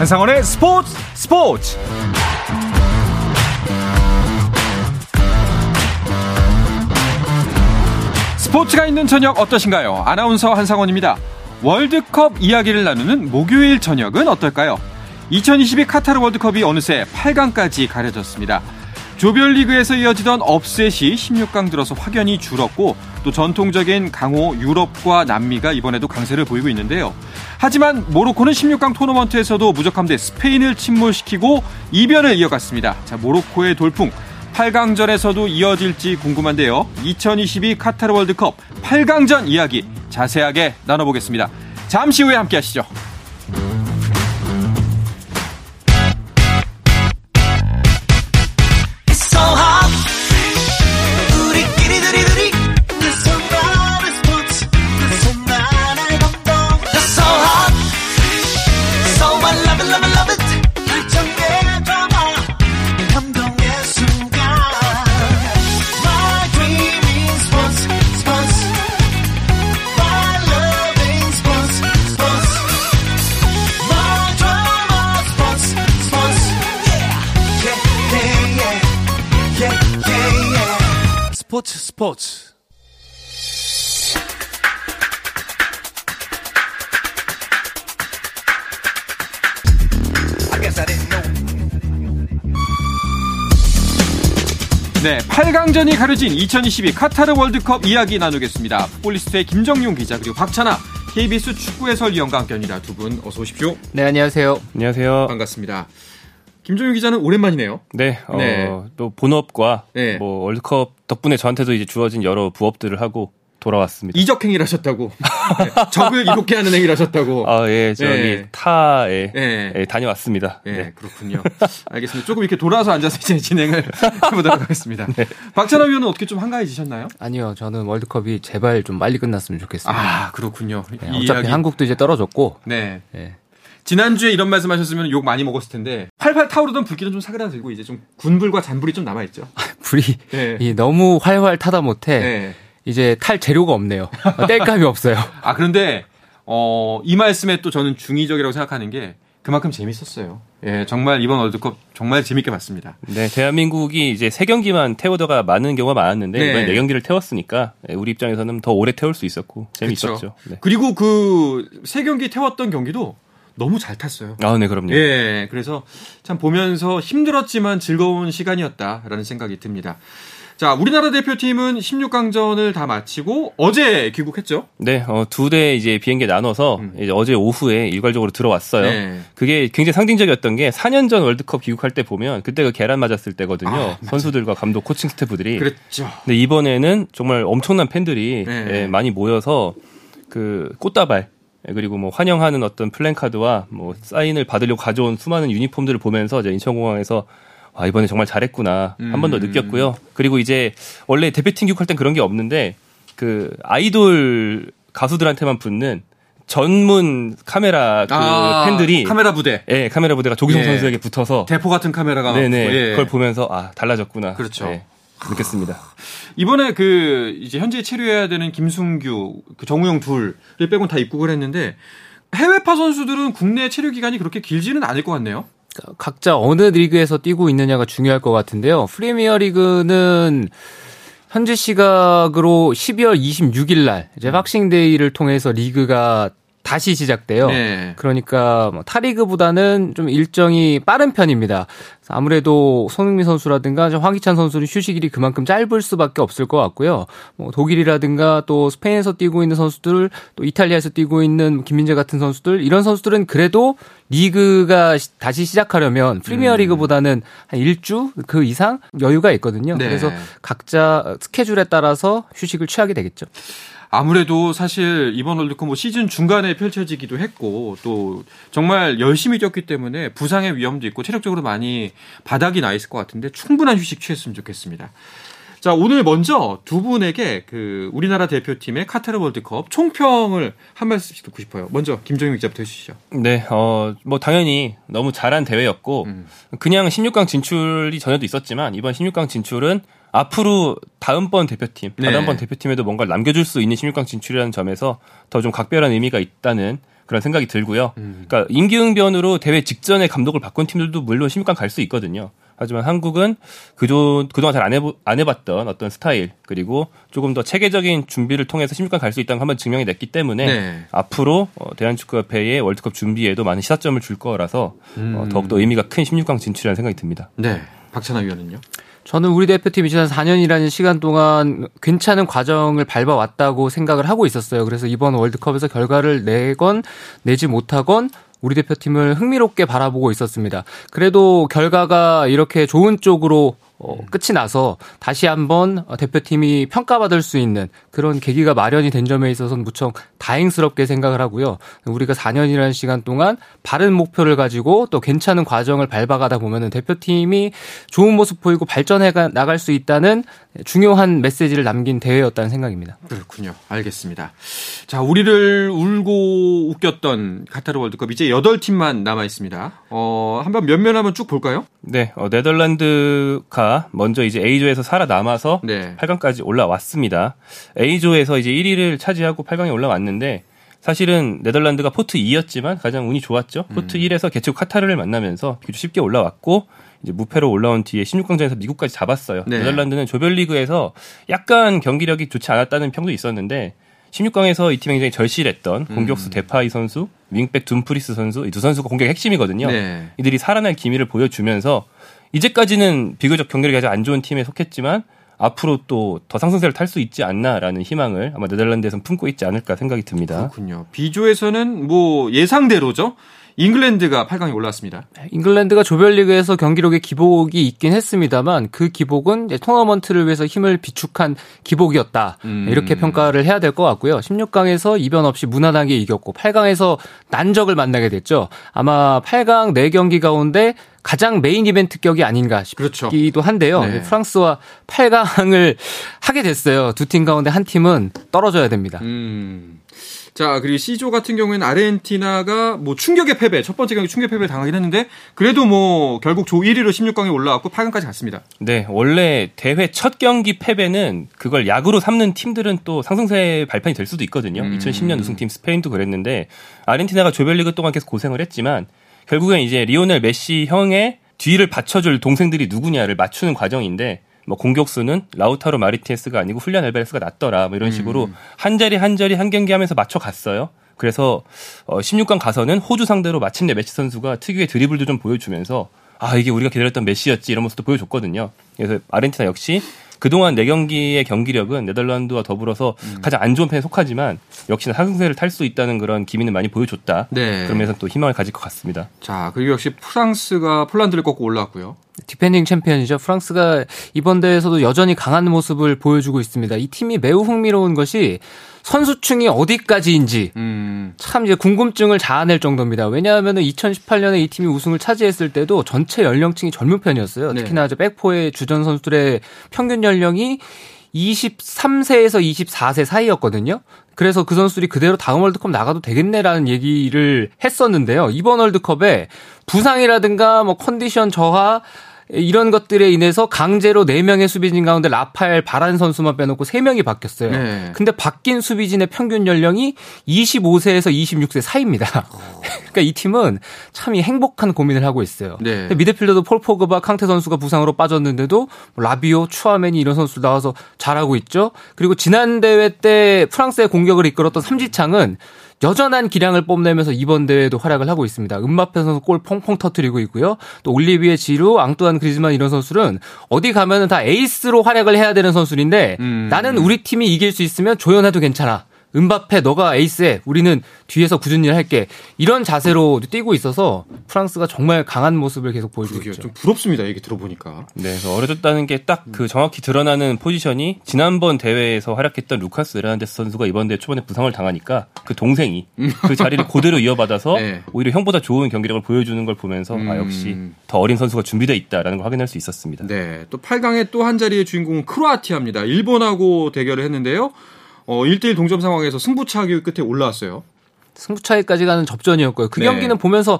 한상원의 스포츠 스포츠 스포츠가 있는 저녁 어떠신가요? 아나운서 한상원입니다. 월드컵 이야기를 나누는 목요일 저녁은 어떨까요? 2022 카타르 월드컵이 어느새 8강까지 가려졌습니다. 조별리그에서 이어지던 업셋이 16강 들어서 확연히 줄었고 또 전통적인 강호 유럽과 남미가 이번에도 강세를 보이고 있는데요. 하지만 모로코는 16강 토너먼트에서도 무적함대 스페인을 침몰시키고 이변을 이어갔습니다. 자, 모로코의 돌풍 8강전에서도 이어질지 궁금한데요. 2022 카타르 월드컵 8강전 이야기 자세하게 나눠보겠습니다. 잠시 후에 함께 하시죠. 스포츠 네, 8강전이 가려진 2022 카타르 월드컵 이야기 나누겠습니다. 풋볼리스트의 김정용 기자 그리고 박찬아 KBS 축구 해설위원과 함께합니다. 두 분 어서 오십시오. 네, 안녕하세요. 안녕하세요. 반갑습니다. 김정용 기자는 오랜만이네요. 네, 네. 어, 또 본업과 네. 뭐 월드컵 덕분에 저한테도 이제 주어진 여러 부업들을 하고 돌아왔습니다. 이적 행위를 하셨다고. 네, 적을 이롭게 하는 행위를 하셨다고. 아, 예, 저기 네. 타에 네. 예, 다녀왔습니다. 네, 네. 그렇군요. 알겠습니다. 조금 이렇게 돌아서 앉아서 이제 진행을 해보도록 하겠습니다. 네. 박찬호 위원은 어떻게 좀 한가해지셨나요? 아니요, 저는 월드컵이 제발 좀 빨리 끝났으면 좋겠습니다. 아, 그렇군요. 네, 이 어차피 이야기- 한국도 이제 떨어졌고, 네. 예. 지난주에 이런 말씀 하셨으면 욕 많이 먹었을 텐데, 팔팔 타오르던 불길은 좀 사그라들고, 이제 좀 군불과 잔불이 좀 남아있죠. 불이 네. 이 너무 활활 타다 못해 네. 이제 탈 재료가 없네요. 뗄감이 없어요. 아, 그런데, 어, 이 말씀에 또 저는 중의적이라고 생각하는 게, 그만큼 재밌었어요. 예, 정말 이번 월드컵 정말 재밌게 봤습니다. 네, 대한민국이 이제 세 경기만 태우다가 많은 경우가 많았는데 네. 이번에 네 경기를 태웠으니까 예, 우리 입장에서는 더 오래 태울 수 있었고 재밌었죠. 그쵸? 네. 그리고 그 세 경기 태웠던 경기도 너무 잘 탔어요. 아, 네, 그럼요. 예, 그래서 참 보면서 힘들었지만 즐거운 시간이었다라는 생각이 듭니다. 자, 우리나라 대표팀은 16강전을 다 마치고 어제 귀국했죠? 네, 어, 두 대 이제 비행기 나눠서 음. 이제 어제 오후에 일괄적으로 들어왔어요. 네. 그게 굉장히 상징적이었던 게 4년 전 월드컵 귀국할 때 보면 그때 그 계란 맞았을 때거든요. 아. 선수들과 감독, 코칭 스태프들이. 그랬죠. 근데 이번에는 정말 엄청난 팬들이 네. 예, 많이 모여서 그 꽃다발 예, 그리고 뭐 환영하는 어떤 플랜카드와 뭐 사인을 받으려고 가져온 수많은 유니폼들을 보면서 이제 인천공항에서 아 이번에 정말 잘했구나 한 번더 음. 느꼈고요. 그리고 이제 원래 대표팀 귀국할 땐 그런 게 없는데 그 아이돌 가수들한테만 붙는 전문 카메라 그 아, 팬들이 카메라 부대. 예 카메라 부대가 조기성 예. 선수에게 붙어서 대포 같은 카메라가 네네 예. 그걸 보면서 아 달라졌구나 그렇죠. 예, 느꼈습니다. 이번에 그 이제 현재 체류해야 되는 김승규, 그 정우영 둘을 빼곤 다 입국을 했는데 해외파 선수들은 국내 체류 기간이 그렇게 길지는 않을 것 같네요. 각자 어느 리그에서 뛰고 있느냐가 중요할 것 같은데요. 프리미어 리그는 현재 시각으로 12월 26일 날 이제 박싱데이를 통해서 리그가 다시 시작돼요. 네. 그러니까 뭐 타리그보다는 좀 일정이 빠른 편입니다. 아무래도 손흥민 선수라든가 좀 황희찬 선수는 휴식일이 그만큼 짧을 수밖에 없을 것 같고요. 뭐 독일이라든가 또 스페인에서 뛰고 있는 선수들, 또 이탈리아에서 뛰고 있는 김민재 같은 선수들 이런 선수들은 그래도 리그가 시- 다시 시작하려면 프리미어 리그보다는 한 일주 그 이상 여유가 있거든요. 네. 그래서 각자 스케줄에 따라서 휴식을 취하게 되겠죠. 아무래도 사실 이번 월드컵 뭐 시즌 중간에 펼쳐지기도 했고 또 정말 열심히 뛰었기 때문에 부상의 위험도 있고 체력적으로 많이 바닥이 나 있을 것 같은데 충분한 휴식 취했으면 좋겠습니다. 자 오늘 먼저 두 분에게 그 우리나라 대표팀의 카타르 월드컵 총평을 한 말씀씩 듣고 싶어요. 먼저 김정용 기자부터 해주시죠. 네, 어, 뭐, 당연히 너무 잘한 대회였고, 음. 그냥 16강 진출이 전에도 있었지만, 이번 16강 진출은 앞으로 다음번 대표팀, 네. 다다음번 대표팀에도 뭔가를 남겨줄 수 있는 16강 진출이라는 점에서 더 좀 각별한 의미가 있다는 그런 생각이 들고요. 음. 그러니까 임기응변으로 대회 직전에 감독을 바꾼 팀들도 물론 16강 갈 수 있거든요. 하지만 한국은 그조, 그동안 잘 안 해봤던 어떤 스타일, 그리고 조금 더 체계적인 준비를 통해서 16강 갈 수 있다는 걸 한번 증명이 냈기 때문에 네. 앞으로 어, 대한축구협회의 월드컵 준비에도 많은 시사점을 줄 거라서 어, 더욱더 의미가 큰 16강 진출이라는 생각이 듭니다. 네. 박찬하 위원은요? 저는 우리 대표팀이 지난 4년이라는 시간 동안 괜찮은 과정을 밟아왔다고 생각을 하고 있었어요. 그래서 이번 월드컵에서 결과를 내건 내지 못하건 우리 대표팀을 흥미롭게 바라보고 있었습니다. 그래도 결과가 이렇게 좋은 쪽으로 어, 끝이 나서 다시 한번 어, 대표팀이 평가받을 수 있는 그런 계기가 마련이 된 점에 있어서는 무척 다행스럽게 생각을 하고요. 우리가 4년이라는 시간 동안 바른 목표를 가지고 또 괜찮은 과정을 밟아가다 보면은 대표팀이 좋은 모습 보이고 발전해 나갈 수 있다는 중요한 메시지를 남긴 대회였다는 생각입니다. 그렇군요. 알겠습니다. 자, 우리를 울고 웃겼던 카타르 월드컵 이제 8팀만 남아 있습니다. 어, 한번 몇몇 한번 쭉 볼까요? 네, 어, 네덜란드가 먼저 이제 A조에서 살아남아서 네. 8강까지 올라왔습니다. A조에서 이제 1위를 차지하고 8강에 올라왔는데 사실은 네덜란드가 포트 2였지만 가장 운이 좋았죠. 포트 음. 1에서 개최국 카타르를 만나면서 비교적 쉽게 올라왔고 이제 무패로 올라온 뒤에 16강전에서 미국까지 잡았어요. 네. 네덜란드는 조별리그에서 약간 경기력이 좋지 않았다는 평도 있었는데 16강에서 이 팀이 굉장히 절실했던 음. 공격수 데파이 선수, 윙백 둠프리스 선수 이 두 선수가 공격 의 핵심이거든요. 네. 이들이 살아날 기미를 보여주면서 이제까지는 비교적 경기력이 아주 안 좋은 팀에 속했지만 앞으로 또 더 상승세를 탈 수 있지 않나라는 희망을 아마 네덜란드에서는 품고 있지 않을까 생각이 듭니다. 그렇군요. B조에서는 뭐 예상대로죠. 잉글랜드가 8강에 올랐습니다. 잉글랜드가 조별리그에서 경기력의 기복이 있긴 했습니다만 그 기복은 토너먼트를 위해서 힘을 비축한 기복이었다. 음. 이렇게 평가를 해야 될 것 같고요. 16강에서 이변 없이 무난하게 이겼고 8강에서 난적을 만나게 됐죠. 아마 8강 4경기 가운데 가장 메인 이벤트 격이 아닌가 그렇죠. 싶기도 한데요. 네. 프랑스와 8강을 하게 됐어요. 두 팀 가운데 한 팀은 떨어져야 됩니다. 음. 자, 그리고 C조 같은 경우에는 아르헨티나가 뭐 충격의 패배, 첫 번째 경기 충격 패배를 당하긴 했는데 그래도 뭐 결국 조 1위로 16강에 올라왔고 8강까지 갔습니다. 네, 원래 대회 첫 경기 패배는 그걸 약으로 삼는 팀들은 또 상승세 발판이 될 수도 있거든요. 음. 2010년 우승팀 스페인도 그랬는데 아르헨티나가 조별리그 동안 계속 고생을 했지만 결국엔 이제 리오넬 메시 형의 뒤를 받쳐줄 동생들이 누구냐를 맞추는 과정인데 뭐 공격수는 라우타로 마르티네스가 아니고 훌리안 알바레스가 낫더라 뭐 이런 식으로 한 자리 한 자리 한 경기 하면서 맞춰 갔어요. 그래서 어 16강 가서는 호주 상대로 마침내 메시 선수가 특유의 드리블도 좀 보여주면서 아 이게 우리가 기다렸던 메시였지 이런 모습도 보여줬거든요. 그래서 아르헨티나 역시 그동안 네 경기의 경기력은 네덜란드와 더불어서 가장 안 좋은 편에 속하지만 역시나 상승세를 탈 수 있다는 그런 기미는 많이 보여줬다. 네. 그러면서 또 희망을 가질 것 같습니다. 자, 그리고 역시 프랑스가 폴란드를 꺾고 올라왔고요. 디펜딩 챔피언이죠. 프랑스가 이번 대회에서도 여전히 강한 모습을 보여주고 있습니다. 이 팀이 매우 흥미로운 것이 선수층이 어디까지인지 음. 참 이제 궁금증을 자아낼 정도입니다. 왜냐하면 2018년에 이 팀이 우승을 차지했을 때도 전체 연령층이 젊은 편이었어요. 네. 특히나 이제 백포의 주전 선수들의 평균 연령이 23세에서 24세 사이였거든요. 그래서 그 선수들이 그대로 다음 월드컵 나가도 되겠네라는 얘기를 했었는데요. 이번 월드컵에 부상이라든가 뭐 컨디션 저하 이런 것들에 인해서 강제로 4명의 수비진 가운데 라파엘 바란 선수만 빼놓고 3명이 바뀌었어요. 네. 근데 바뀐 수비진의 평균 연령이 25세에서 26세 사이입니다. 그러니까 이 팀은 참 이 행복한 고민을 하고 있어요. 네. 미드필더도 폴 포그바, 캉테 선수가 부상으로 빠졌는데도 뭐 라비오, 추아메니 이런 선수들 나와서 잘하고 있죠. 그리고 지난 대회 때 프랑스의 공격을 이끌었던 삼지창은 여전한 기량을 뽐내면서 이번 대회에도 활약을 하고 있습니다. 음바페 선수 골 펑펑 터트리고 있고요. 또 올리비에 지루, 앙뚜안 그리즈만 이런 선수는 어디 가면은 다 에이스로 활약을 해야 되는 선수인데 음. 나는 우리 팀이 이길 수 있으면 조연해도 괜찮아. 음바페 너가 에이스해. 우리는 뒤에서 궂은일 할게. 이런 자세로 뛰고 있어서 프랑스가 정말 강한 모습을 계속 보여주고 그러게요. 있죠. 좀 부럽습니다. 얘기 들어보니까. 네, 그래서 어려졌다는 게 딱 그 정확히 드러나는 포지션이 지난번 대회에서 활약했던 루카스 에르난데스 선수가 이번 대회 초반에 부상을 당하니까 그 동생이 그 자리를 그대로 이어받아서 네. 오히려 형보다 좋은 경기력을 보여주는 걸 보면서 아 역시 더 어린 선수가 준비돼 있다라는 걸 확인할 수 있었습니다. 네. 또 8강의 또 한 자리의 주인공은 크로아티아입니다. 일본하고 대결을 했는데요. 어, 1대1 동점 상황에서 승부차기 끝에 올라왔어요. 승부차이까지 가는 접전이었고요. 그 네. 경기는 보면서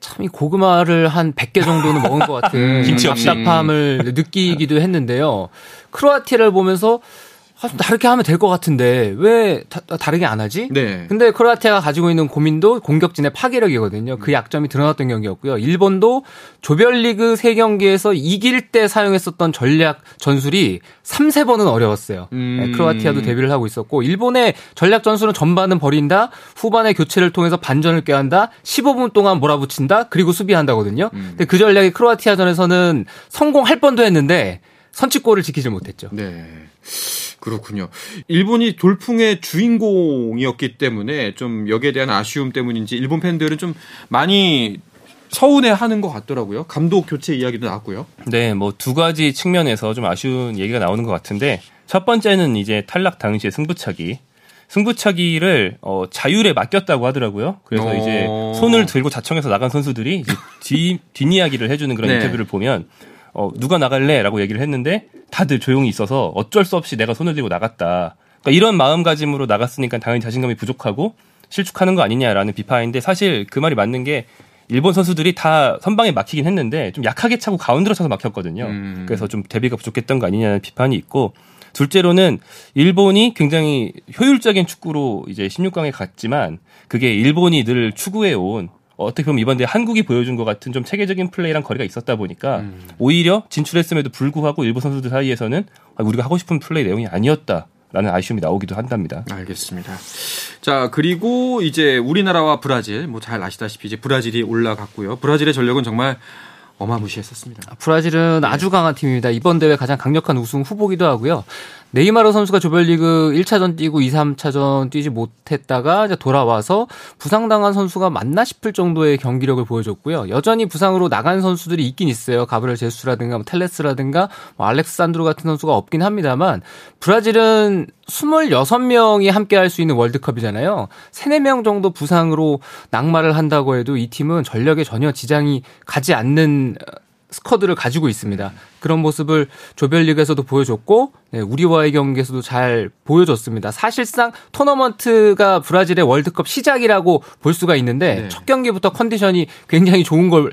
참 이 고구마를 한 100개 정도는 먹은 것 같은 김치. 답답함을 느끼기도 했는데요. 크로아티아를 보면서 아, 좀 다르게 하면 될 것 같은데 왜 다, 다르게 안 하지? 네. 근데 크로아티아가 가지고 있는 고민도 공격진의 파괴력이거든요. 그 약점이 드러났던 경기였고요. 일본도 조별리그 3경기에서 이길 때 사용했었던 전략 전술이 3, 4번은 어려웠어요. 음. 네, 크로아티아도 데뷔를 하고 있었고 일본의 전략 전술은 전반은 버린다. 후반에 교체를 통해서 반전을 꾀한다. 15분 동안 몰아붙인다. 그리고 수비한다거든요. 근데 그 전략이 크로아티아전에서는 성공할 뻔도 했는데 선취골을 지키질 못했죠. 네. 그렇군요. 일본이 돌풍의 주인공이었기 때문에 좀 여기에 대한 아쉬움 때문인지 일본 팬들은 좀 많이 서운해 하는 것 같더라고요. 감독 교체 이야기도 나왔고요. 네, 뭐 두 가지 측면에서 좀 아쉬운 얘기가 나오는 것 같은데 첫 번째는 이제 탈락 당시의 승부차기. 승부차기를 어, 자율에 맡겼다고 하더라고요. 그래서 오. 이제 손을 들고 자청해서 나간 선수들이 뒤, 뒷이야기를 해주는 그런 네. 인터뷰를 보면 어, 누가 나갈래 라고 얘기를 했는데 다들 조용히 있어서 어쩔 수 없이 내가 손을 들고 나갔다. 그러니까 이런 마음가짐으로 나갔으니까 당연히 자신감이 부족하고 실축하는 거 아니냐라는 비판인데 사실 그 말이 맞는 게 일본 선수들이 다 선방에 막히긴 했는데 좀 약하게 차고 가운데로 차서 막혔거든요. 음. 그래서 좀 대비가 부족했던 거 아니냐는 비판이 있고 둘째로는 일본이 굉장히 효율적인 축구로 이제 16강에 갔지만 그게 일본이 늘 추구해온 어떻게 보면 이번 대회 한국이 보여준 것 같은 좀 체계적인 플레이랑 거리가 있었다 보니까 오히려 진출했음에도 불구하고 일본 선수들 사이에서는 아, 우리가 하고 싶은 플레이 내용이 아니었다 라는 아쉬움이 나오기도 한답니다. 알겠습니다. 자, 그리고 이제 우리나라와 브라질, 뭐 잘 아시다시피 이제 브라질이 올라갔고요. 브라질의 전력은 정말 어마무시했었습니다. 브라질은 아주 강한 팀입니다. 이번 대회 가장 강력한 우승 후보기도 하고요. 네이마르 선수가 조별리그 1차전 뛰고 2, 3차전 뛰지 못했다가 이제 돌아와서 부상당한 선수가 맞나 싶을 정도의 경기력을 보여줬고요. 여전히 부상으로 나간 선수들이 있긴 있어요. 가브리엘 제수라든가 뭐 텔레스라든가 뭐 알렉산드로 같은 선수가 없긴 합니다만 브라질은 26명이 함께 할 수 있는 월드컵이잖아요. 3, 4명 정도 부상으로 낙마를 한다고 해도 이 팀은 전력에 전혀 지장이 가지 않는 스쿼드를 가지고 있습니다. 그런 모습을 조별리그에서도 보여줬고 네, 우리와의 경기에서도 잘 보여줬습니다. 사실상 토너먼트가 브라질의 월드컵 시작이라고 볼 수가 있는데 네. 첫 경기부터 컨디션이 굉장히 좋은 걸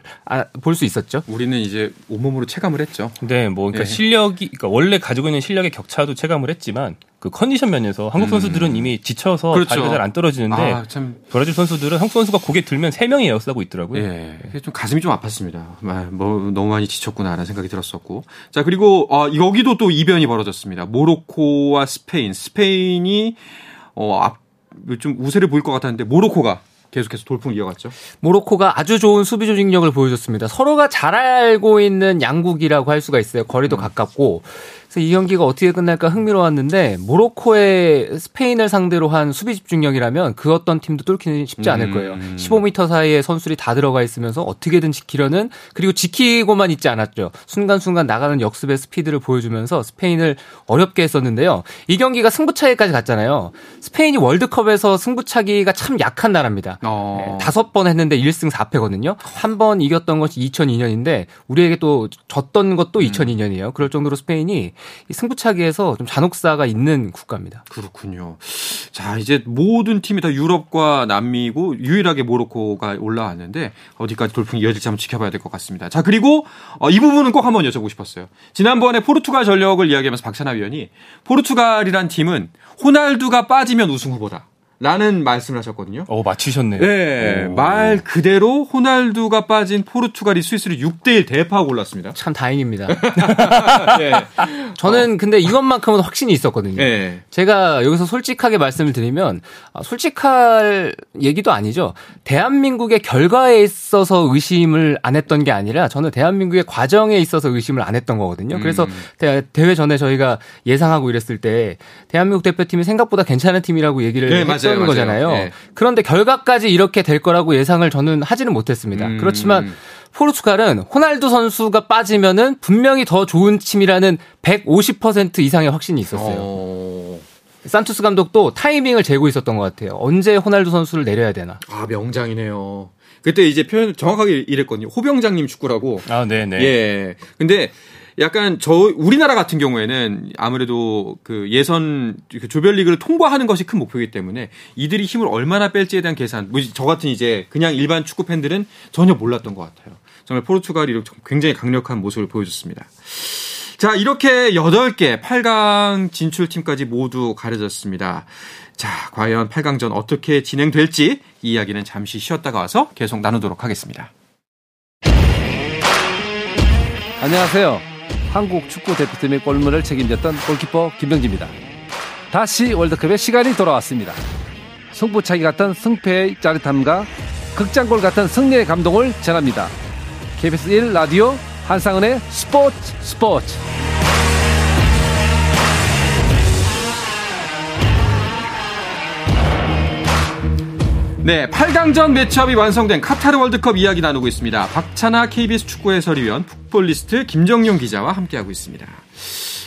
볼수 있었죠. 우리는 이제 온몸으로 체감을 했죠. 네, 뭐 그러니까 네. 실력이 그러니까 원래 가지고 있는 실력의 격차도 체감을 했지만 그 컨디션 면에서 한국 선수들은 이미 지쳐서 음. 그렇죠. 다리가 잘 안 떨어지는데 아, 참 브라질 선수들은 한국 선수가 고개 들면 세 명이 에어싸고 있더라고요. 예, 좀 가슴이 좀 아팠습니다. 아, 뭐 너무 많이 지쳤구나라는 생각이 들었었고, 자 그리고 어, 여기도 또 이변이 벌어졌습니다. 모로코와 스페인, 스페인이 어, 앞, 좀 우세를 보일 것 같았는데 모로코가 계속해서 돌풍을 이어갔죠. 모로코가 아주 좋은 수비 조직력을 보여줬습니다. 서로가 잘 알고 있는 양국이라고 할 수가 있어요. 거리도 가깝고. 그래서 이 경기가 어떻게 끝날까 흥미로웠는데 모로코의 스페인을 상대로 한 수비 집중력이라면 그 어떤 팀도 뚫기는 쉽지 않을 거예요. 음. 15m 사이에 선수들이 다 들어가 있으면서 어떻게든 지키려는 그리고 지키고만 있지 않았죠. 순간순간 나가는 역습의 스피드를 보여주면서 스페인을 어렵게 했었는데요. 이 경기가 승부차기까지 갔잖아요. 스페인이 월드컵에서 승부차기가 참 약한 나라입니다. 어. 네, 다섯 번 했는데 1승 4패거든요. 한 번 이겼던 것이 2002년인데 우리에게 또 졌던 것도 2002년이에요. 그럴 정도로 스페인이 이 승부차기에서 좀 잔혹사가 있는 국가입니다. 그렇군요. 자, 이제 모든 팀이 다 유럽과 남미고 유일하게 모로코가 올라왔는데 어디까지 돌풍이 이어질지 한번 지켜봐야 될 것 같습니다. 자, 그리고 어, 이 부분은 꼭 한번 여쭤보고 싶었어요. 지난번에 포르투갈 전력을 이야기하면서 박찬하 위원이 포르투갈이란 팀은 호날두가 빠지면 우승 후보다. 라는 말씀을 하셨거든요. 어 맞추셨네요. 네, 오. 말 그대로 호날두가 빠진 포르투갈이 스위스를 6대1 대파하고 올랐습니다. 참 다행입니다. 네. 저는 근데 이것만큼은 확신이 있었거든요. 네. 제가 여기서 솔직하게 말씀을 드리면 아, 솔직할 얘기도 아니죠. 대한민국의 결과에 있어서 의심을 안 했던 게 아니라 저는 대한민국의 과정에 있어서 의심을 안 했던 거거든요. 그래서 음. 대, 대회 전에 저희가 예상하고 이랬을 때 대한민국 대표팀이 생각보다 괜찮은 팀이라고 얘기를 네, 했던 맞아요, 맞아요. 거잖아요. 네. 그런데 결과까지 이렇게 될 거라고 예상을 저는 하지는 못했습니다. 음. 그렇지만 포르투갈은 호날두 선수가 빠지면은 분명히 더 좋은 팀이라는 150% 이상의 확신이 있었어요. 어... 산투스 감독도 타이밍을 재고 있었던 것 같아요. 언제 호날두 선수를 내려야 되나. 아, 명장이네요. 그때 이제 표현 정확하게 이랬거든요. 호병장님 축구라고. 아, 네네. 예. 근데 약간 저 우리나라 같은 경우에는 아무래도 그 예선 그 조별리그를 통과하는 것이 큰 목표이기 때문에 이들이 힘을 얼마나 뺄지에 대한 계산. 뭐저 같은 이제 그냥 일반 축구 팬들은 전혀 몰랐던 것 같아요. 정말 포르투갈이 굉장히 강력한 모습을 보여줬습니다. 자, 이렇게 8개 8강 진출팀까지 모두 가려졌습니다. 자, 과연 8강전 어떻게 진행될지 이 이야기는 잠시 쉬었다가 와서 계속 나누도록 하겠습니다. 안녕하세요. 한국 축구 대표팀의 골문을 책임졌던 골키퍼 김병지입니다. 다시 월드컵의 시간이 돌아왔습니다. 승부차기 같은 승패의 짜릿함과 극장골 같은 승리의 감동을 전합니다. KBS 1 라디오 한상은의 스포츠 스포츠. 네, 8강전 매치업이 완성된 카타르 월드컵 이야기 나누고 있습니다. 박찬아 KBS 축구 해설위원, 풋볼리스트 김정용 기자와 함께하고 있습니다.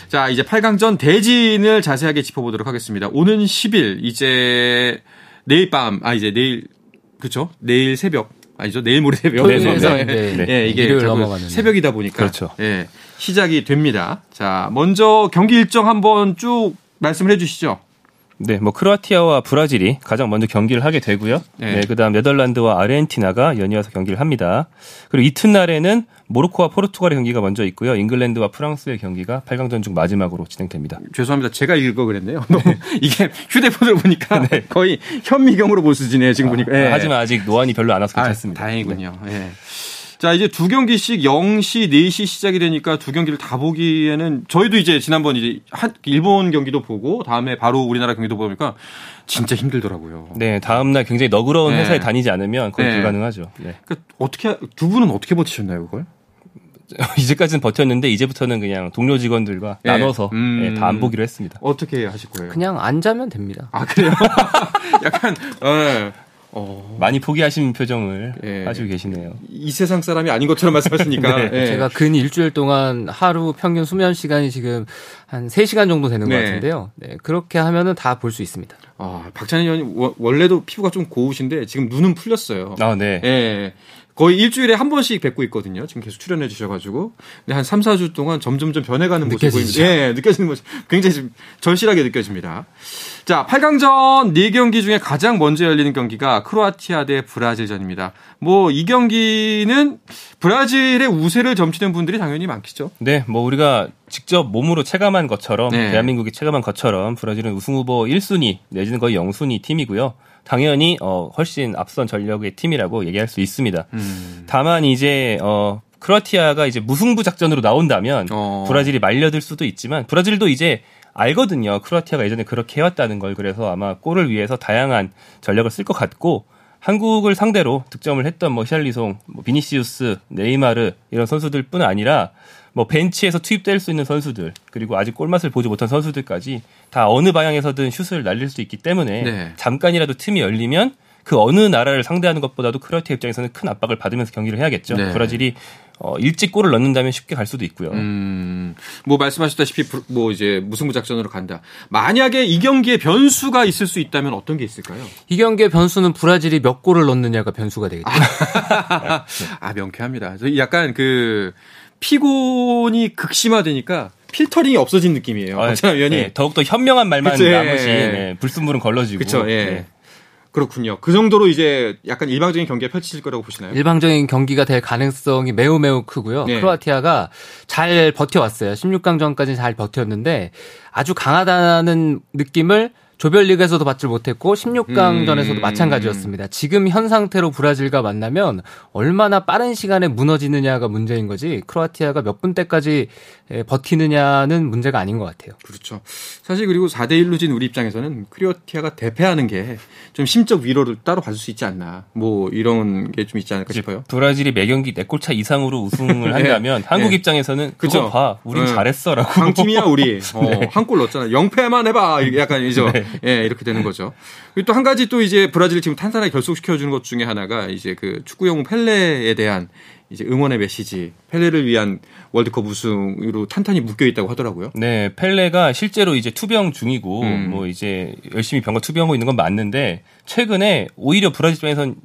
자, 이제 8강전 대진을 자세하게 짚어보도록 하겠습니다. 오는 10일, 이제 내일 밤, 아, 이제 내일, 그쵸? 내일 새벽, 아니죠? 내일 모레 새벽. 네, 네, 네, 네. 이게. 새벽이다 보니까. 그렇죠. 예, 시작이 됩니다. 자, 먼저 경기 일정 한번 쭉 말씀을 해주시죠. 네, 뭐 크로아티아와 브라질이 가장 먼저 경기를 하게 되고요. 네. 네, 그다음 네덜란드와 아르헨티나가 연이어서 경기를 합니다. 그리고 이튿날에는 모로코와 포르투갈의 경기가 먼저 있고요. 잉글랜드와 프랑스의 경기가 8강전 중 마지막으로 진행됩니다. 죄송합니다. 제가 읽어 그랬네요. 너무 이게 휴대폰을 보니까 거의 현미경으로 볼 수준이에요. 지금 보니까. 예. 하지만 아직 노안이 별로 안 와서 아, 괜찮습니다. 다행이군요. 예. 자, 이제 두 경기씩 0시, 4시 시작이 되니까 두 경기를 다 보기에는 저희도 이제 지난번 이제 한, 일본 경기도 보고 다음에 바로 우리나라 경기도 보니까 진짜 힘들더라고요. 네, 다음 날 굉장히 너그러운 네. 회사에 다니지 않으면 거의 네. 불가능하죠. 네. 그러니까 어떻게 두 분은 어떻게 버티셨나요, 그걸? 이제까지는 버텼는데 이제부터는 그냥 동료 직원들과 네. 나눠서 음. 다안 보기로 했습니다. 어떻게 하실 거예요? 그냥 안 자면 됩니다. 아, 그래요? 약간 어, 어, 많이 포기하신 표정을 예. 하시고 계시네요. 이 세상 사람이 아닌 것처럼 말씀하시니까. 네. 예. 제가 근 일주일 동안 하루 평균 수면 시간이 지금 한 3시간 정도 되는 네. 것 같은데요. 네, 그렇게 하면은 다 볼 수 있습니다. 아, 박찬희 의원님 워- 원래도 피부가 좀 고우신데 지금 눈은 풀렸어요. 아, 네. 예. 거의 일주일에 한 번씩 뵙고 있거든요. 지금 계속 출연해 주셔가지고. 근데 한 3, 4주 동안 점점점 변해가는 모습이. 예, 느껴지는 모습. 굉장히 좀 절실하게 느껴집니다. 자, 8강전 4경기 중에 가장 먼저 열리는 경기가 크로아티아 대 브라질전입니다. 뭐, 이 경기는 브라질의 우세를 점치는 분들이 당연히 많겠죠. 네, 뭐 우리가 직접 몸으로 체감한 것처럼 네. 대한민국이 체감한 것처럼 브라질은 우승 후보 1순위 내지는 거의 0순위 팀이고요. 당연히 어 훨씬 앞선 전력의 팀이라고 얘기할 수 있습니다. 음. 다만 이제 어 크로아티아가 이제 무승부 작전으로 나온다면 어. 브라질이 말려들 수도 있지만 브라질도 이제 알거든요. 크로아티아가 예전에 그렇게 해왔다는 걸 그래서 아마 골을 위해서 다양한 전력을 쓸 것 같고 한국을 상대로 득점을 했던 뭐 히알리송, 뭐 비니시우스, 네이마르 이런 선수들뿐 아니라 뭐 벤치에서 투입될 수 있는 선수들 그리고 아직 골맛을 보지 못한 선수들까지 다 어느 방향에서든 슛을 날릴 수 있기 때문에 네. 잠깐이라도 틈이 열리면 그 어느 나라를 상대하는 것보다도 크로아티아 입장에서는 큰 압박을 받으면서 경기를 해야겠죠. 네. 브라질이 어, 일찍 골을 넣는다면 쉽게 갈 수도 있고요. 음, 뭐 말씀하셨다시피 부- 뭐 이제 무승부 작전으로 간다. 만약에 이 경기에 변수가 있을 수 있다면 어떤 게 있을까요? 이 경기의 변수는 브라질이 몇 골을 넣느냐가 변수가 되겠죠. 아 명쾌합니다. 저 약간 그 피곤이 극심화되니까 필터링이 없어진 느낌이에요. 아, 위원이. 네, 더욱더 현명한 말만 그쵸, 예. 남으신 네, 불순물은 걸러지고. 그렇죠. 예. 네. 그렇군요. 그 정도로 이제 약간 일방적인 경기가 펼쳐질 거라고 보시나요? 일방적인 경기가 될 가능성이 매우 매우 크고요. 네. 크로아티아가 잘 버텨왔어요. 16강전까지 잘 버텼는데 아주 강하다는 느낌을 조별리그에서도 받지 못했고 16강전에서도 음. 마찬가지였습니다. 지금 현 상태로 브라질과 만나면 얼마나 빠른 시간에 무너지느냐가 문제인 거지 크로아티아가 몇 분대까지 에, 버티느냐는 문제가 아닌 것 같아요. 그렇죠. 사실 그리고 4대 1로 진 우리 입장에서는 크로아티아가 대패하는 게 좀 심적 위로를 따로 받을 수 있지 않나. 뭐 이런 게 좀 있지 않을까 싶어요. 브라질이 매 경기 네 골차 이상으로 우승을 한다면 한국 네. 입장에서는. 그거 봐, 우린 네. 잘했어라고. 강팀이야 우리. 어, 한골 넣었잖아. 영패만 해봐. 약간 이죠. 예, 이렇게 되는 거죠. 그리고 또한 가지 또 이제 브라질 지금 탄탄하게 결속시켜 주는 것 중에 하나가 이제 그 축구 영웅 펠레에 대한 이제 응원의 메시지, 펠레를 위한 월드컵 우승으로 탄탄히 묶여 있다고 하더라고요. 네, 펠레가 실제로 이제 투병 중이고 음. 뭐 이제 열심히 병과 투병하고 있는 건 맞는데 최근에 오히려 브라질 입장에선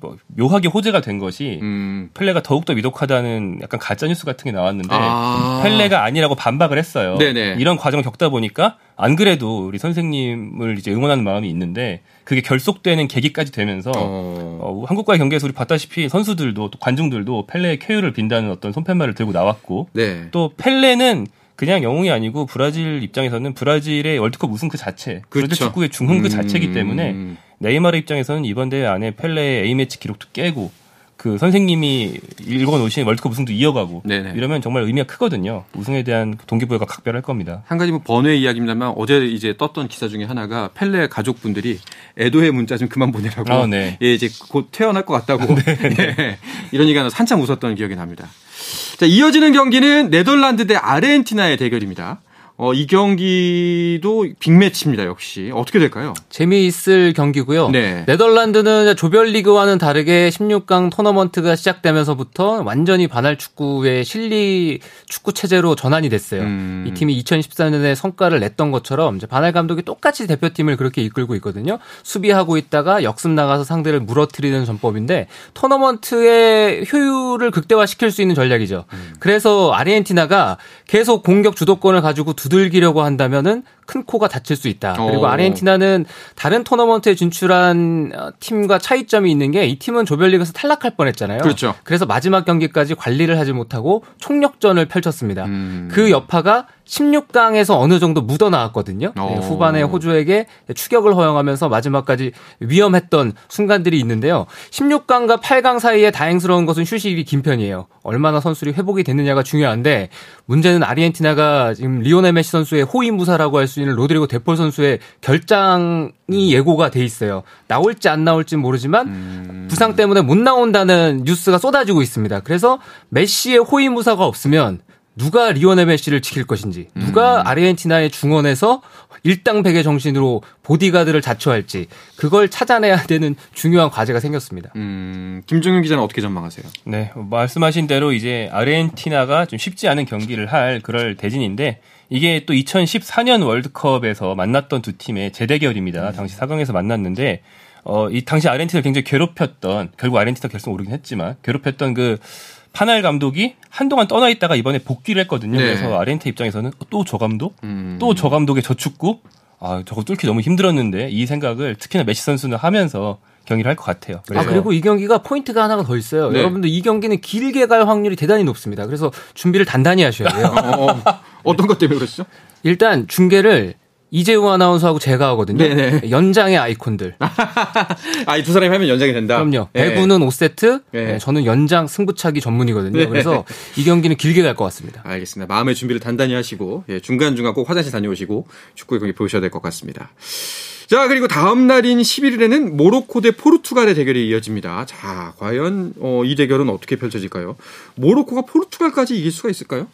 뭐 묘하게 호재가 된 것이 음. 펠레가 더욱더 미독하다는 약간 가짜 뉴스 같은 게 나왔는데 아. 펠레가 아니라고 반박을 했어요. 네네. 이런 과정을 겪다 보니까 안 그래도 우리 선생님을 이제 응원하는 마음이 있는데 그게 결속되는 계기까지 되면서 어. 어, 한국과의 경기에서 우리 봤다시피 선수들도 또 관중들도 펠레의 쾌유를 빈다는 어떤 손팻말을 들고 나왔고 네. 또 펠레는 그냥 영웅이 아니고 브라질 입장에서는 브라질의 월드컵 우승 그 자체, 브라질 그렇죠. 축구의 중흥 그 자체이기 음. 때문에 네이마르 입장에서는 이번 대회 안에 펠레의 A매치 기록도 깨고 그 선생님이 읽어놓으신 월드컵 우승도 이어가고 네네. 이러면 정말 의미가 크거든요. 우승에 대한 동기부여가 각별할 겁니다. 한 가지 뭐 번외 이야기입니다만 어제 이제 떴던 기사 중에 하나가 펠레 가족분들이 애도의 문자 좀 그만 보내라고. 아, 네. 예, 이제 곧 퇴원할 것 같다고. 예, 이런 얘기가 한참 웃었던 기억이 납니다. 자, 이어지는 경기는 네덜란드 대 아르헨티나의 대결입니다. 어, 이 경기도 빅매치입니다, 역시. 어떻게 될까요? 재미있을 경기고요. 네. 네덜란드는 조별리그와는 다르게 16강 토너먼트가 시작되면서부터 완전히 반할 축구의 실리 축구 체제로 전환이 됐어요. 음. 이 팀이 2014년에 성과를 냈던 것처럼 이제 반할 감독이 똑같이 대표팀을 그렇게 이끌고 있거든요. 수비하고 있다가 역습 나가서 상대를 무너뜨리는 전법인데 토너먼트의 효율을 극대화시킬 수 있는 전략이죠. 그래서 아르헨티나가 계속 공격 주도권을 가지고 두 들기려고 한다면은 큰 코가 다칠 수 있다. 그리고 어. 아르헨티나는 다른 토너먼트에 진출한 어, 팀과 차이점이 있는 게 이 팀은 조별리그에서 탈락할 뻔했잖아요. 그렇죠. 그래서 마지막 경기까지 관리를 하지 못하고 총력전을 펼쳤습니다. 음. 그 여파가 16강에서 어느 정도 묻어 나왔거든요. 네, 어. 후반에 호주에게 추격을 허용하면서 마지막까지 위험했던 순간들이 있는데요. 16강과 8강 사이에 다행스러운 것은 휴식이 긴 편이에요. 얼마나 선수들이 회복이 됐느냐가 중요한데 문제는 아르헨티나가 지금 리오넬 메시 선수의 호위무사라고 할수 있는 로드리고 데폴 선수의 결장이 예고가 돼 있어요. 나올지 안 나올지 모르지만 부상 때문에 못 나온다는 뉴스가 쏟아지고 있습니다. 그래서 메시의 호위 무사가 없으면 누가 리오넬 메시를 지킬 것인지, 누가 아르헨티나의 중원에서 일당백의 정신으로 보디가드를 자처할지, 그걸 찾아내야 되는 중요한 과제가 생겼습니다. 음, 김종윤 기자는 어떻게 전망하세요? 네, 말씀하신 대로 이제 아르헨티나가 좀 쉽지 않은 경기를 할 그럴 대진인데 이게 또 2014년 월드컵에서 만났던 두 팀의 재대결입니다. 당시 4강에서 만났는데 어, 이 당시 아르헨티나를 굉장히 괴롭혔던 결국 아르헨티나 결승 오르긴 했지만 괴롭혔던 그 파날 감독이 한동안 떠나 있다가 이번에 복귀를 했거든요. 네. 그래서 아르헨티나 입장에서는 또 저 감독, 음. 또저 감독의 저 축구, 아 저거 뚫기 너무 힘들었는데 이 생각을 특히나 메시 선수는 하면서 경기를 할 것 같아요. 아, 그래서 그리고 이 경기가 포인트가 하나가 더 있어요. 네. 여러분들 이 경기는 길게 갈 확률이 대단히 높습니다. 그래서 준비를 단단히 하셔야 돼요. 어, 어떤 것 때문에 그러시죠? 일단 중계를 이재우 아나운서하고 제가 하거든요. 네네. 연장의 아이콘들. 아, 이 두 사람이 하면 연장이 된다. 그럼요. 예. 배구는 5세트, 네. 네, 저는 연장 승부차기 전문이거든요. 네. 그래서 이 경기는 길게 갈 것 같습니다. 알겠습니다. 마음의 준비를 단단히 하시고 예, 중간중간 꼭 화장실 다녀오시고 축구 경기 보셔야 될 것 같습니다. 자 그리고 다음 날인 11일에는 모로코 대 포르투갈의 대결이 이어집니다. 자 과연 어, 이 대결은 어떻게 펼쳐질까요? 모로코가 포르투갈까지 이길 수가 있을까요?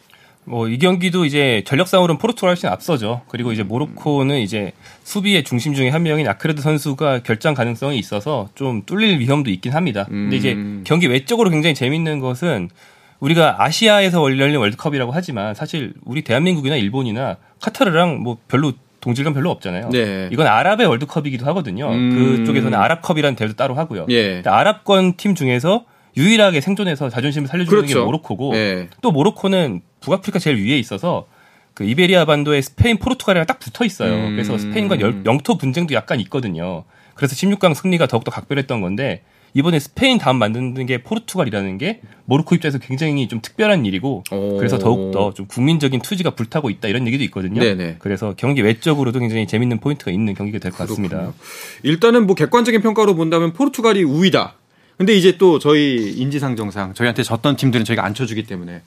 뭐 이 경기도 이제 전력 상으로는 포르투갈 훨씬 앞서죠. 그리고 이제 모로코는 이제 수비의 중심 중에 한 명인 아크레드 선수가 결장 가능성이 있어서 좀 뚫릴 위험도 있긴 합니다. 근데 이제 음. 경기 외적으로 굉장히 재밌는 것은 우리가 아시아에서 열린 월드컵이라고 하지만 사실 우리 대한민국이나 일본이나 카타르랑 뭐 별로 동질감 별로 없잖아요. 네. 이건 아랍의 월드컵이기도 하거든요. 음. 그쪽에서는 아랍컵이라는 대회도 따로 하고요. 예. 근데 아랍권 팀 중에서 유일하게 생존해서 자존심을 살려주는 게 그렇죠. 모로코고 예. 또 모로코는 북아프리카 제일 위에 있어서 그 이베리아 반도에 스페인, 포르투갈이랑 딱 붙어 있어요. 음. 그래서 스페인과 열- 영토 분쟁도 약간 있거든요. 그래서 16강 승리가 더욱더 각별했던 건데 이번에 스페인 다음 만나는 게 포르투갈이라는 게 모로코 입장에서 굉장히 좀 특별한 일이고 오. 그래서 더욱더 좀 국민적인 투지가 불타고 있다 이런 얘기도 있거든요. 네네. 그래서 경기 외적으로도 굉장히 재밌는 포인트가 있는 경기가 될 것 같습니다. 일단은 뭐 객관적인 평가로 본다면 포르투갈이 우위다. 근데 이제 또 저희 인지상정상 저희한테 졌던 팀들은 저희가 안 쳐주기 때문에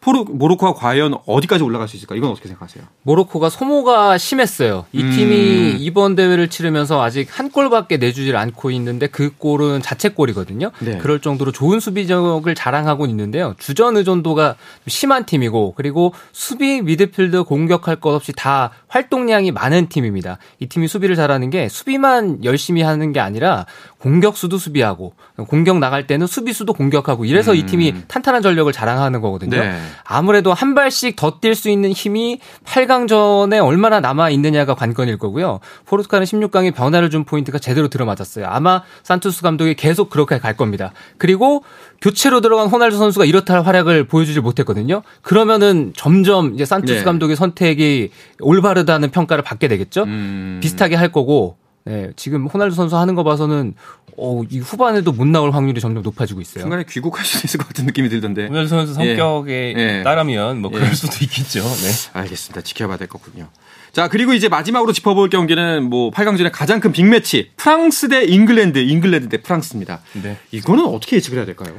포르 모로코가 과연 어디까지 올라갈 수 있을까? 이건 어떻게 생각하세요? 모로코가 소모가 심했어요. 이 음. 팀이 이번 대회를 치르면서 아직 한 골밖에 내주질 않고 있는데 그 골은 자책골이거든요. 네. 그럴 정도로 좋은 수비력을 자랑하고 있는데요. 주전 의존도가 좀 심한 팀이고 그리고 수비 미드필드 공격할 것 없이 다 활동량이 많은 팀입니다. 이 팀이 수비를 잘하는 게 수비만 열심히 하는 게 아니라 공격수도 수비하고 공격 나갈 때는 수비수도 공격하고 이래서 이 팀이 탄탄한 전력을 자랑하는 거거든요. 네. 아무래도 한 발씩 더 뛸 수 있는 힘이 8강전에 얼마나 남아 있느냐가 관건일 거고요. 포르투갈은 16강에 변화를 준 포인트가 제대로 들어맞았어요. 아마 산투스 감독이 계속 그렇게 갈 겁니다. 그리고 교체로 들어간 호날두 선수가 이렇다 할 활약을 보여주질 못했거든요. 그러면은 점점 이제 산투스 네. 감독의 선택이 올바르다는 평가를 받게 되겠죠. 음. 비슷하게 할 거고 네, 지금 호날두 선수 하는 거 봐서는 어, 이 후반에도 못 나올 확률이 점점 높아지고 있어요. 중간에 귀국할 수도 있을 것 같은 느낌이 들던데. 호날두 선수 성격에 예. 따르면 뭐 그럴 예. 수도 있겠죠. 네. 알겠습니다. 지켜봐야 될 거군요. 자, 그리고 이제 마지막으로 짚어볼 경기는 뭐 8강전의 가장 큰 빅매치. 프랑스 대 잉글랜드, 잉글랜드 대 프랑스입니다. 네. 이거는 어떻게 예측을 해야 될까요?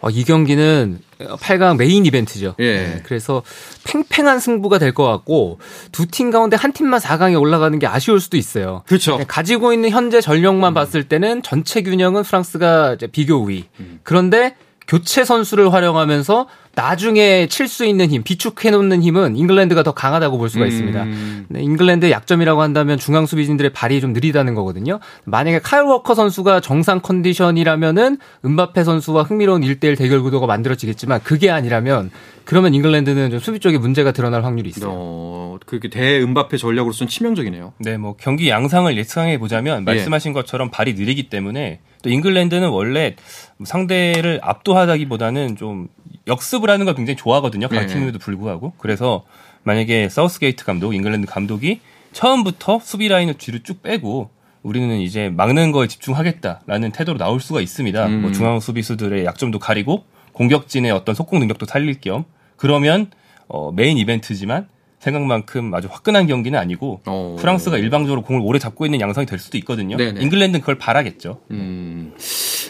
어, 이 경기는 8강 메인 이벤트죠. 예. 네, 그래서 팽팽한 승부가 될 것 같고 두 팀 가운데 한 팀만 4강에 올라가는 게 아쉬울 수도 있어요. 그렇죠. 네, 가지고 있는 현재 전력만 봤을 때는 전체 균형은 프랑스가 이제 비교 우위. 그런데 교체 선수를 활용하면서 나중에 칠 수 있는 힘, 비축해 놓는 힘은 잉글랜드가 더 강하다고 볼 수가 있습니다. 음. 네, 잉글랜드의 약점이라고 한다면 중앙 수비진들의 발이 좀 느리다는 거거든요. 만약에 카일 워커 선수가 정상 컨디션이라면은 음바페 선수와 흥미로운 1대1 대결 구도가 만들어지겠지만 그게 아니라면 그러면 잉글랜드는 좀 수비 쪽에 문제가 드러날 확률이 있어요. 어, 그게 대음바페 전략으로서는 치명적이네요. 네, 뭐 경기 양상을 예상해 보자면 말씀하신 것처럼 발이 느리기 때문에 또 잉글랜드는 원래 상대를 압도하다기보다는 좀 역습을 하는 걸 굉장히 좋아하거든요. 네. 강팀임에도 불구하고. 그래서 만약에 사우스게이트 감독, 잉글랜드 감독이 처음부터 수비 라인을 뒤로 쭉 빼고 우리는 이제 막는 거에 집중하겠다라는 태도로 나올 수가 있습니다. 음. 뭐 중앙 수비수들의 약점도 가리고 공격진의 어떤 속공 능력도 살릴 겸 그러면 어, 메인 이벤트지만 생각만큼 아주 화끈한 경기는 아니고 어. 프랑스가 일방적으로 공을 오래 잡고 있는 양상이 될 수도 있거든요. 네네. 잉글랜드는 그걸 바라겠죠. 음,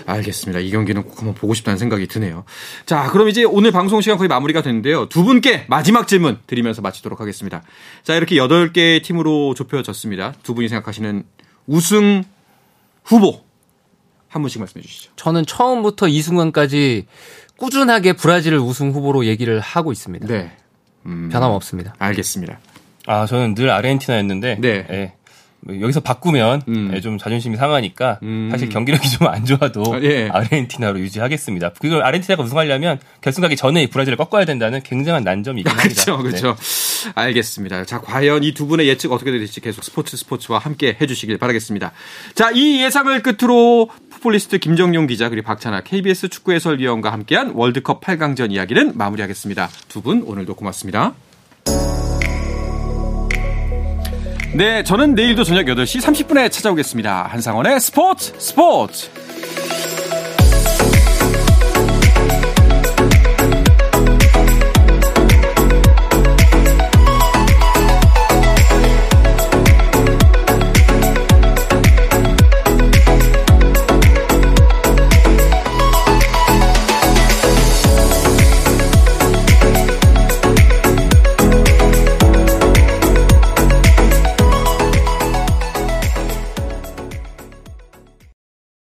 알겠습니다. 이 경기는 꼭 한번 보고 싶다는 생각이 드네요. 자, 그럼 이제 오늘 방송 시간 거의 마무리가 됐는데요. 두 분께 마지막 질문 드리면서 마치도록 하겠습니다. 자, 이렇게 8개의 팀으로 좁혀졌습니다. 두 분이 생각하시는 우승 후보 한 분씩 말씀해 주시죠. 저는 처음부터 이 순간까지 꾸준하게 브라질을 우승 후보로 얘기를 하고 있습니다. 네. 음, 변함없습니다. 알겠습니다. 아 저는 늘 아르헨티나였는데 네. 예. 뭐 여기서 바꾸면 음. 예, 좀 자존심이 상하니까 음. 사실 경기력이 좀 안 좋아도 아, 예. 아르헨티나로 유지하겠습니다. 그걸 아르헨티나가 우승하려면 결승 가기 전에 브라질을 꺾어야 된다는 굉장한 난점이 있긴 합니다. 그렇죠, 그렇죠. 알겠습니다. 자, 과연 이 두 분의 예측 어떻게 될지 계속 스포츠 스포츠와 함께 해주시길 바라겠습니다. 자, 이 예상을 끝으로 풋볼리스트 김정용 기자 그리고 박찬아 KBS 축구 해설위원과 함께한 월드컵 8강전 이야기는 마무리하겠습니다. 두 분 오늘도 고맙습니다. 네, 저는 내일도 저녁 8시 30분에 찾아오겠습니다. 한상원의 스포츠 스포츠!